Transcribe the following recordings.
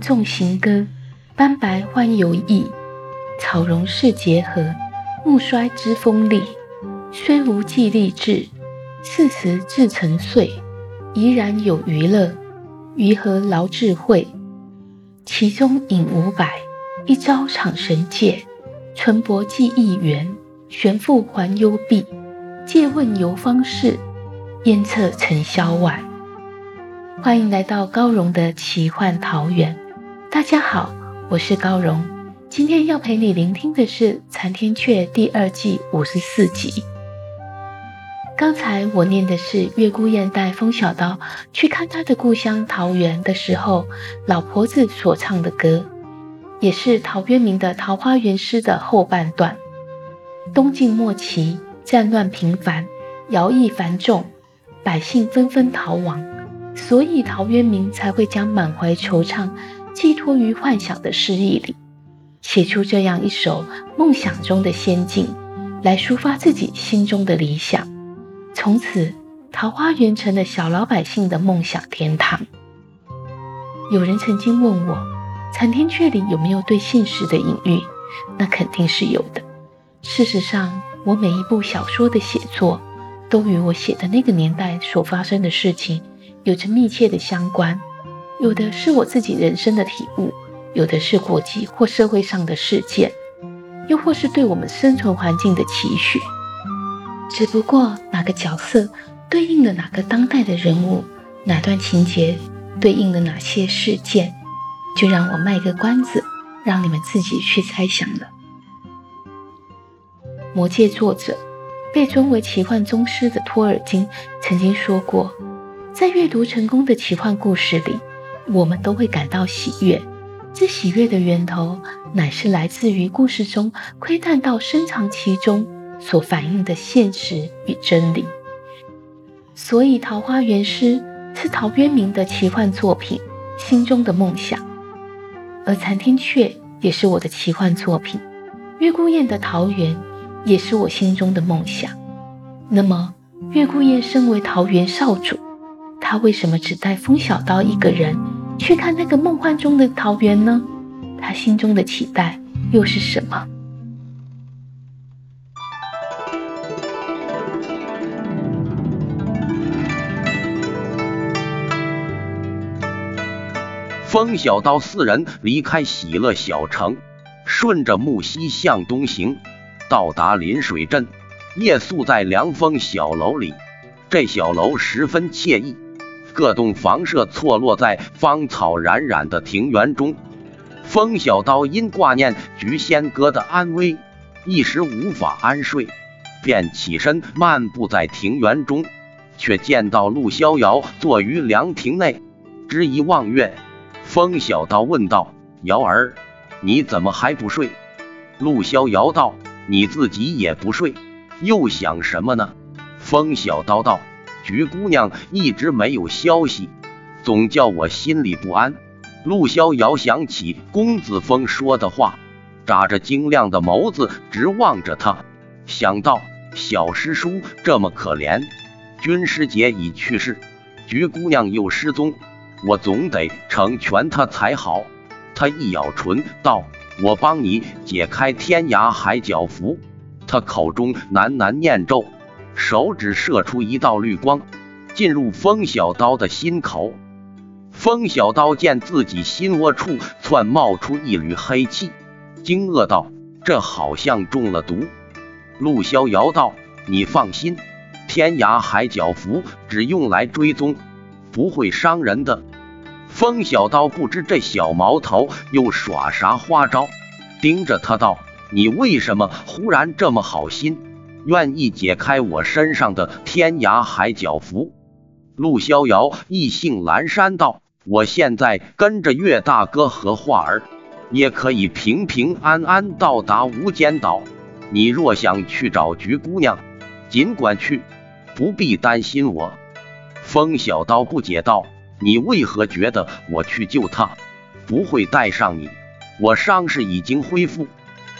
纵行歌，斑白欢游意。草荣世结合，木衰之锋利。虽无既立志，四时自成岁。怡然有余乐，于何劳智慧？其中引五百，一朝场神界。淳薄寄一元，玄复还幽闭。借问游方士，烟侧尘嚣外。欢迎来到高荣的奇幻桃源。大家好，我是高荣。今天要陪你聆听的是《残天阙》第二季五十四集。刚才我念的是月孤雁带风小刀去看他的故乡桃源的时候，老婆子所唱的歌，也是陶渊明的《桃花源诗》的后半段。东晋末期，战乱频繁，徭役繁重，百姓纷纷逃亡。所以陶渊明才会将满怀惆怅寄托于幻想的诗意里，写出这样一首梦想中的仙境，来抒发自己心中的理想。从此，桃花源成了小老百姓的梦想天堂。有人曾经问我，《残天阙》里有没有对现实的隐喻？那肯定是有的。事实上，我每一部小说的写作，都与我写的那个年代所发生的事情。有着密切的相关，有的是我自己人生的体悟，有的是国际或社会上的事件，又或是对我们生存环境的期许。只不过哪个角色对应了哪个当代的人物，哪段情节对应了哪些事件，就让我卖个关子，让你们自己去猜想了。魔戒作者被尊为奇幻宗师的托尔金曾经说过。在阅读成功的奇幻故事里，我们都会感到喜悦。这喜悦的源头，乃是来自于故事中窥探到深藏其中所反映的现实与真理。所以，《桃花源诗》是陶渊明的奇幻作品，心中的梦想；而《残天阙》也是我的奇幻作品，《月孤雁的桃源》也是我心中的梦想。那么，月孤雁身为桃源少主。他为什么只带风小刀一个人去看那个梦幻中的桃源呢？他心中的期待又是什么？风小刀四人离开喜乐小城，顺着木溪向东行，到达临水镇，夜宿在凉风小楼里。这小楼十分惬意。各栋房舍错落在芳草冉冉的庭园中，风小刀因挂念菊仙哥的安危，一时无法安睡，便起身漫步在庭园中，却见到陆逍遥坐于凉亭内，执一望月。风小刀问道：“瑶儿，你怎么还不睡？”陆逍遥道：“你自己也不睡，又想什么呢？”风小刀道。菊姑娘一直没有消息，总叫我心里不安。陆逍遥想起公子峰说的话，眨着晶亮的眸子直望着他，想到小师叔这么可怜，军师姐已去世，菊姑娘又失踪，我总得成全她才好。他一咬唇道：“我帮你解开天涯海角符。”他口中喃喃念咒。手指射出一道绿光，进入风小刀的心口。风小刀见自己心窝处窜冒出一缕黑气，惊愕道：“这好像中了毒。”陆逍遥道：“你放心，天涯海角符只用来追踪，不会伤人的。”风小刀不知这小毛头又耍啥花招，盯着他道：“你为什么忽然这么好心，愿意解开我身上的天涯海角符？”陆逍遥意兴阑珊道：“我现在跟着岳大哥和画儿，也可以平平安安到达无间岛。你若想去找菊姑娘，尽管去，不必担心我。”风小刀不解道。你为何觉得我去救他不会带上你？我伤势已经恢复，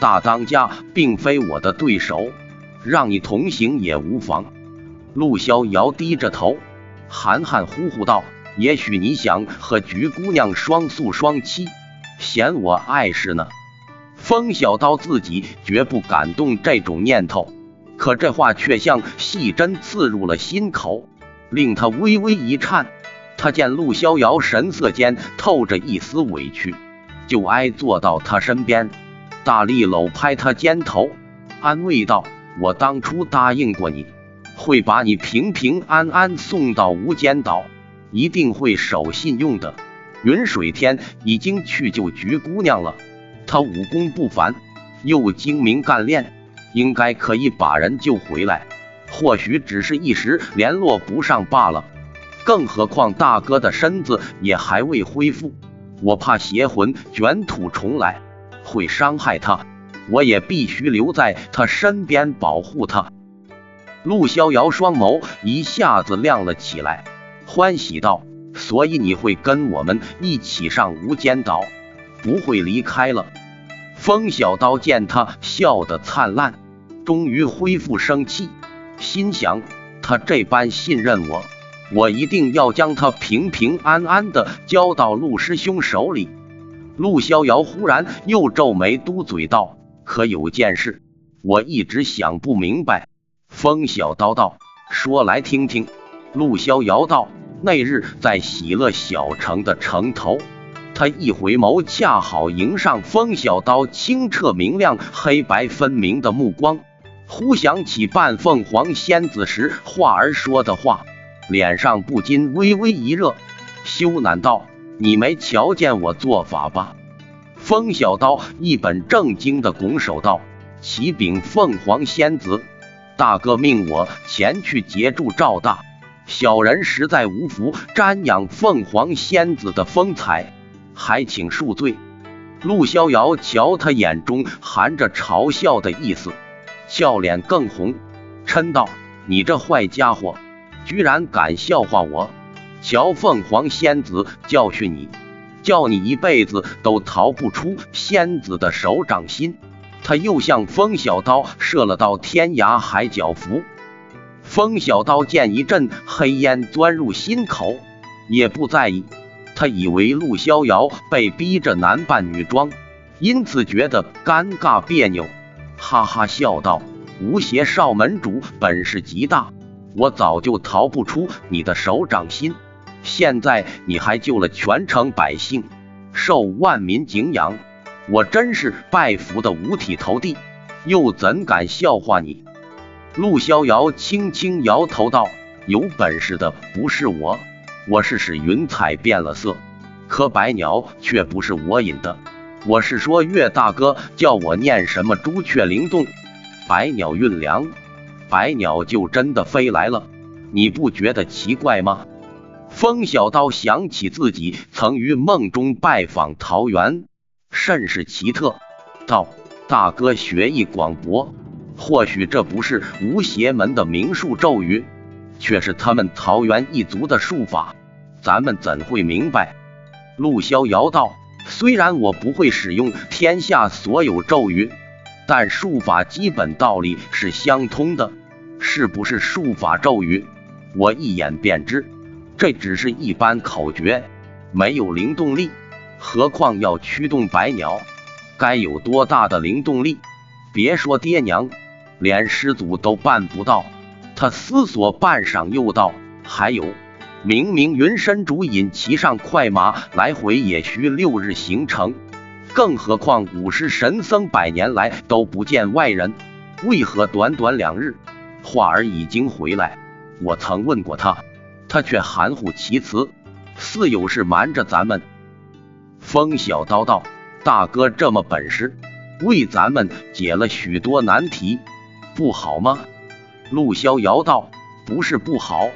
大当家并非我的对手，让你同行也无妨。陆逍遥低着头，含含糊糊道：“也许你想和菊姑娘双宿双栖，嫌我碍事呢。”风小刀自己绝不敢动这种念头，可这话却像细针刺入了心口，令他微微一颤。他见陆逍遥神色间透着一丝委屈，就挨坐到他身边，大力搂拍他肩头，安慰道：“我当初答应过你，会把你平平安安送到无间岛，一定会守信用的。云水天已经去救菊姑娘了，他武功不凡，又精明干练，应该可以把人救回来。或许只是一时联络不上罢了。”更何况大哥的身子也还未恢复，我怕邪魂卷土重来，会伤害他。我也必须留在他身边保护他。陆逍遥双眸一下子亮了起来，欢喜道：“所以你会跟我们一起上无间岛，不会离开了。”风小刀见他笑得灿烂，终于恢复生气，心想：他这般信任我。我一定要将他平平安安的交到陆师兄手里。陆逍遥忽然又皱眉嘟嘴道：“可有件事，我一直想不明白。”风小刀道：“说来听听。”陆逍遥道：“那日在喜乐小城的城头，他一回眸，恰好迎上风小刀清澈明亮、黑白分明的目光，忽想起扮凤凰仙子时画儿说的话。”脸上不禁微微一热，羞赧道：“你没瞧见我做法吧？”风小刀一本正经的拱手道：“启禀凤凰仙子，大哥命我前去截住赵大，小人实在无福瞻仰凤凰仙子的风采，还请恕罪。”陆逍遥瞧他眼中含着嘲笑的意思，笑脸更红，嗔道：“你这坏家伙！”居然敢笑话我！瞧凤凰仙子教训你，叫你一辈子都逃不出仙子的手掌心。他又向风小刀射了道天涯海角符。风小刀见一阵黑烟钻入心口，也不在意。他以为陆逍遥被逼着男扮女装，因此觉得尴尬别扭，哈哈笑道：“吴邪少门主本事极大。”我早就逃不出你的手掌心，现在你还救了全城百姓，受万民敬仰，我真是拜服的五体投地，又怎敢笑话你？陆逍遥轻轻摇头道：“有本事的不是我，我是使云彩变了色，可白鸟却不是我引的。我是说岳大哥叫我念什么朱雀灵动，百鸟运粮。”百鸟就真的飞来了，你不觉得奇怪吗？风小刀想起自己曾于梦中拜访桃园，甚是奇特，道：“大哥学艺广博，或许这不是无邪门的名术咒语，却是他们桃园一族的术法，咱们怎会明白？”陆逍遥道：“虽然我不会使用天下所有咒语。”但术法基本道理是相通的，是不是术法咒语？我一眼便知，这只是一般口诀，没有灵动力。何况要驱动百鸟，该有多大的灵动力？别说爹娘，连师祖都办不到。他思索半晌，又道：“还有，明明云深竹引骑上快马来回也需六日行程。”更何况五师神僧百年来都不见外人，为何短短两日，画儿已经回来？我曾问过他，他却含糊其辞。似有事瞒着咱们。风小刀道：“大哥这么本事，为咱们解了许多难题，不好吗？”陆逍遥道：“不是不好，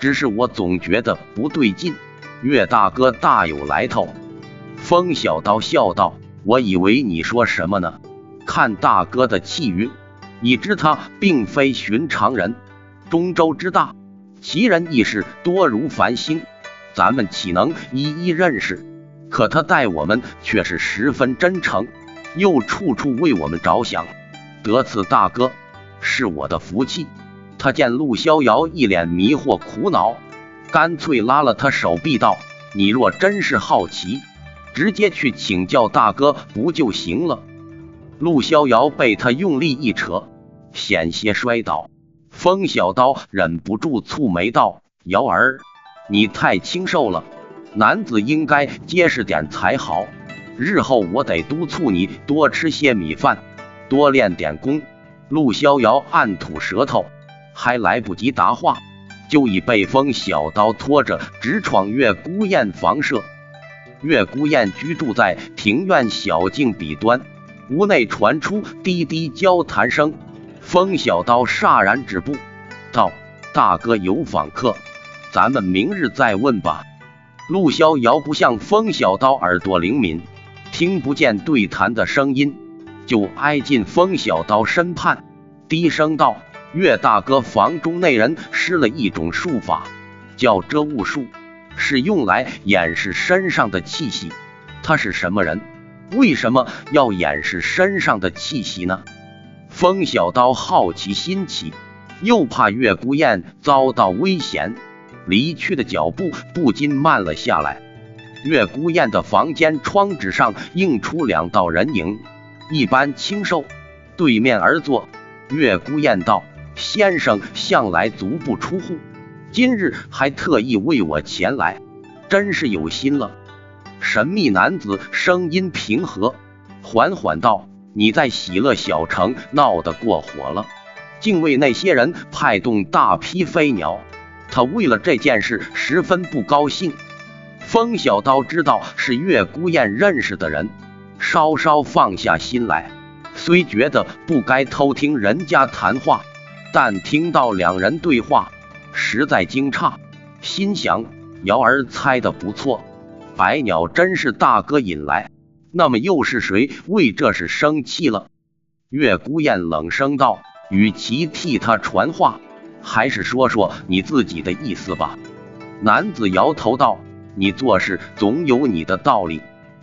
只是我总觉得不对劲。岳大哥大有来头。”风小刀笑道：“我以为你说什么呢？看大哥的气运，已知他并非寻常人。中州之大，奇人异事多如繁星，咱们岂能一一认识？可他待我们却是十分真诚，又处处为我们着想。得此大哥，是我的福气。”他见陆逍遥一脸迷惑苦恼，干脆拉了他手臂道：“你若真是好奇。”直接去请教大哥不就行了？陆逍遥被他用力一扯，险些摔倒。风小刀忍不住蹙眉道：“瑶儿，你太清瘦了，男子应该结实点才好。日后我得督促你多吃些米饭，多练点功。”陆逍遥暗吐舌头，还来不及答话，就已被风小刀拖着直闯月孤雁房舍。月孤雁居住在庭院小径彼端，屋内传出滴滴交谈声。风小刀霎然止步，道：“大哥有访客，咱们明日再问吧。”陆逍遥不像风小刀耳朵灵敏，听不见对谈的声音，就挨近风小刀身畔，低声道：“岳大哥房中那人施了一种术法，叫遮物术。”是用来掩饰身上的气息。他是什么人？为什么要掩饰身上的气息呢？风小刀好奇心起，又怕月孤雁遭到危险，离去的脚步不禁慢了下来。月孤雁的房间窗纸上映出两道人影，一般清瘦，对面而坐。月孤雁道：“先生向来足不出户。”今日还特意为我前来，真是有心了。神秘男子声音平和，缓缓道：“你在喜乐小城闹得过火了，竟为那些人派动大批飞鸟。他为了这件事十分不高兴。”风小刀知道是月孤雁认识的人，稍稍放下心来。虽觉得不该偷听人家谈话，但听到两人对话。实在惊诧，心想：瑶儿猜的不错，百鸟真是大哥引来。那么又是谁为这事生气了？月孤雁冷声道：“与其替他传话，还是说说你自己的意思吧。”男子摇头道：“你做事总有你的道理，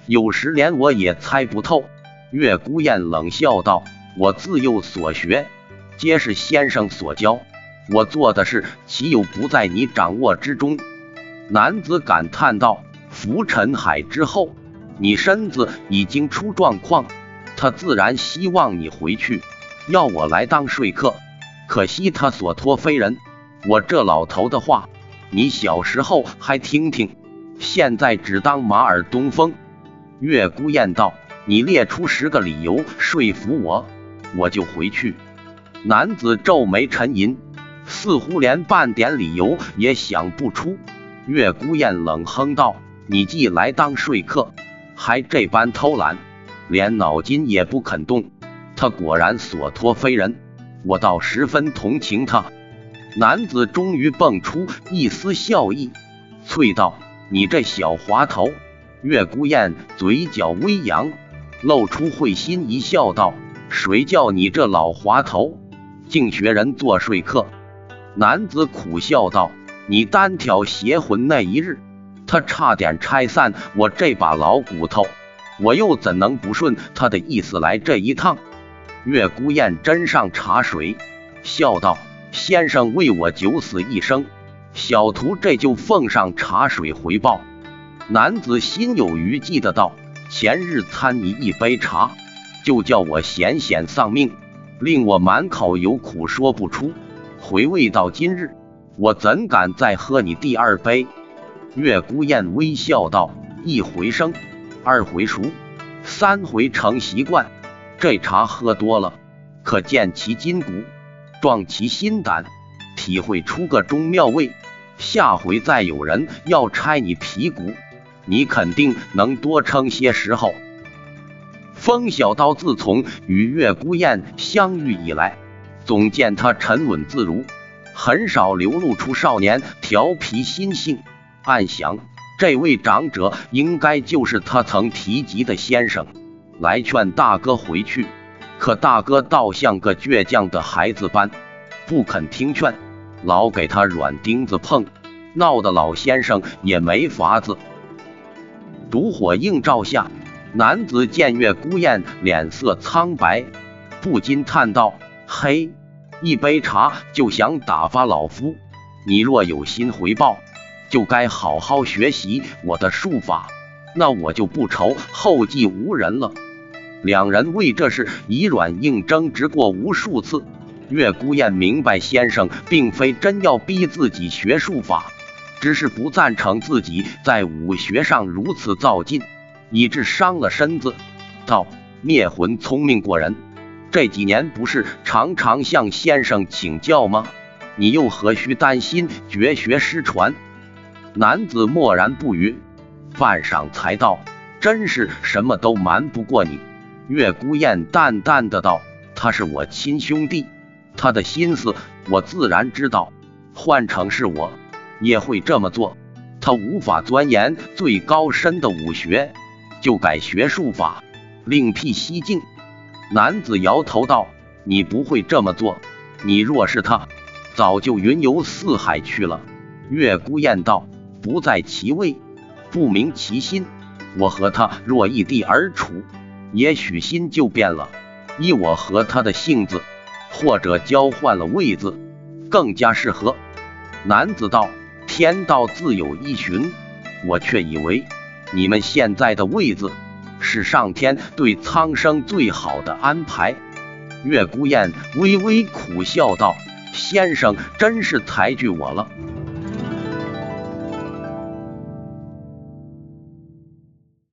有时连我也猜不透。”月孤雁冷笑道：“我自幼所学，皆是先生所教。”我做的事岂有不在你掌握之中？男子感叹道：“浮沉海之后，你身子已经出状况，他自然希望你回去，要我来当说客。可惜他所托非人。我这老头的话，你小时候还听听，现在只当马耳东风。”月孤雁道：“你列出十个理由说服我，我就回去。”男子皱眉沉吟。似乎连半点理由也想不出。月孤雁冷哼道：“你既来当说客，还这般偷懒，连脑筋也不肯动。他果然所托非人，我倒十分同情他。”男子终于蹦出一丝笑意，啐道：“你这小滑头！”月孤雁嘴角微扬，露出会心一笑，道：“谁叫你这老滑头，竟学人做说客？”男子苦笑道：“你单挑邪魂那一日，他差点拆散我这把老骨头，我又怎能不顺他的意思来这一趟？”月孤雁斟上茶水，笑道：“先生为我九死一生，小徒这就奉上茶水回报。”男子心有余悸的道：“前日参你一杯茶，就叫我险险丧命，令我满口有苦说不出。”回味到今日，我怎敢再喝你第二杯？月孤雁微笑道：“一回生，二回熟，三回成习惯。这茶喝多了，可健其筋骨，壮其心胆，体会出个中妙味。下回再有人要拆你皮骨，你肯定能多撑些时候。风小刀自从与月孤雁相遇以来，总见他沉稳自如，很少流露出少年调皮心性。暗想，这位长者应该就是他曾提及的先生，来劝大哥回去。可大哥倒像个倔强的孩子般，不肯听劝，老给他软钉子碰，闹得老先生也没法子。烛火映照下。男子见月孤雁脸色苍白，不禁叹道：“嘿，一杯茶就想打发老夫？你若有心回报，就该好好学习我的术法，那我就不愁后继无人了。”两人为这事以软硬争执过无数次。月孤雁明白，先生并非真要逼自己学术法，只是不赞成自己在武学上如此造进。以致伤了身子。道灭魂聪明过人，这几年不是常常向先生请教吗？你又何须担心绝学失传？男子默然不语，半晌才道：“真是什么都瞒不过你。”月孤雁淡淡的道：“他是我亲兄弟，他的心思我自然知道。换成是我，也会这么做。他无法钻研最高深的武学。”就改学术法，另辟蹊径。男子摇头道：“你不会这么做。你若是他，早就云游四海去了。”月孤雁道：“不在其位，不明其心。我和他若异地而处，也许心就变了。依我和他的性子，或者交换了位子，更加适合。”男子道：“天道自有依循，我却以为。”你们现在的位子，是上天对苍生最好的安排。月孤雁微微苦笑道：“先生真是抬举我了。”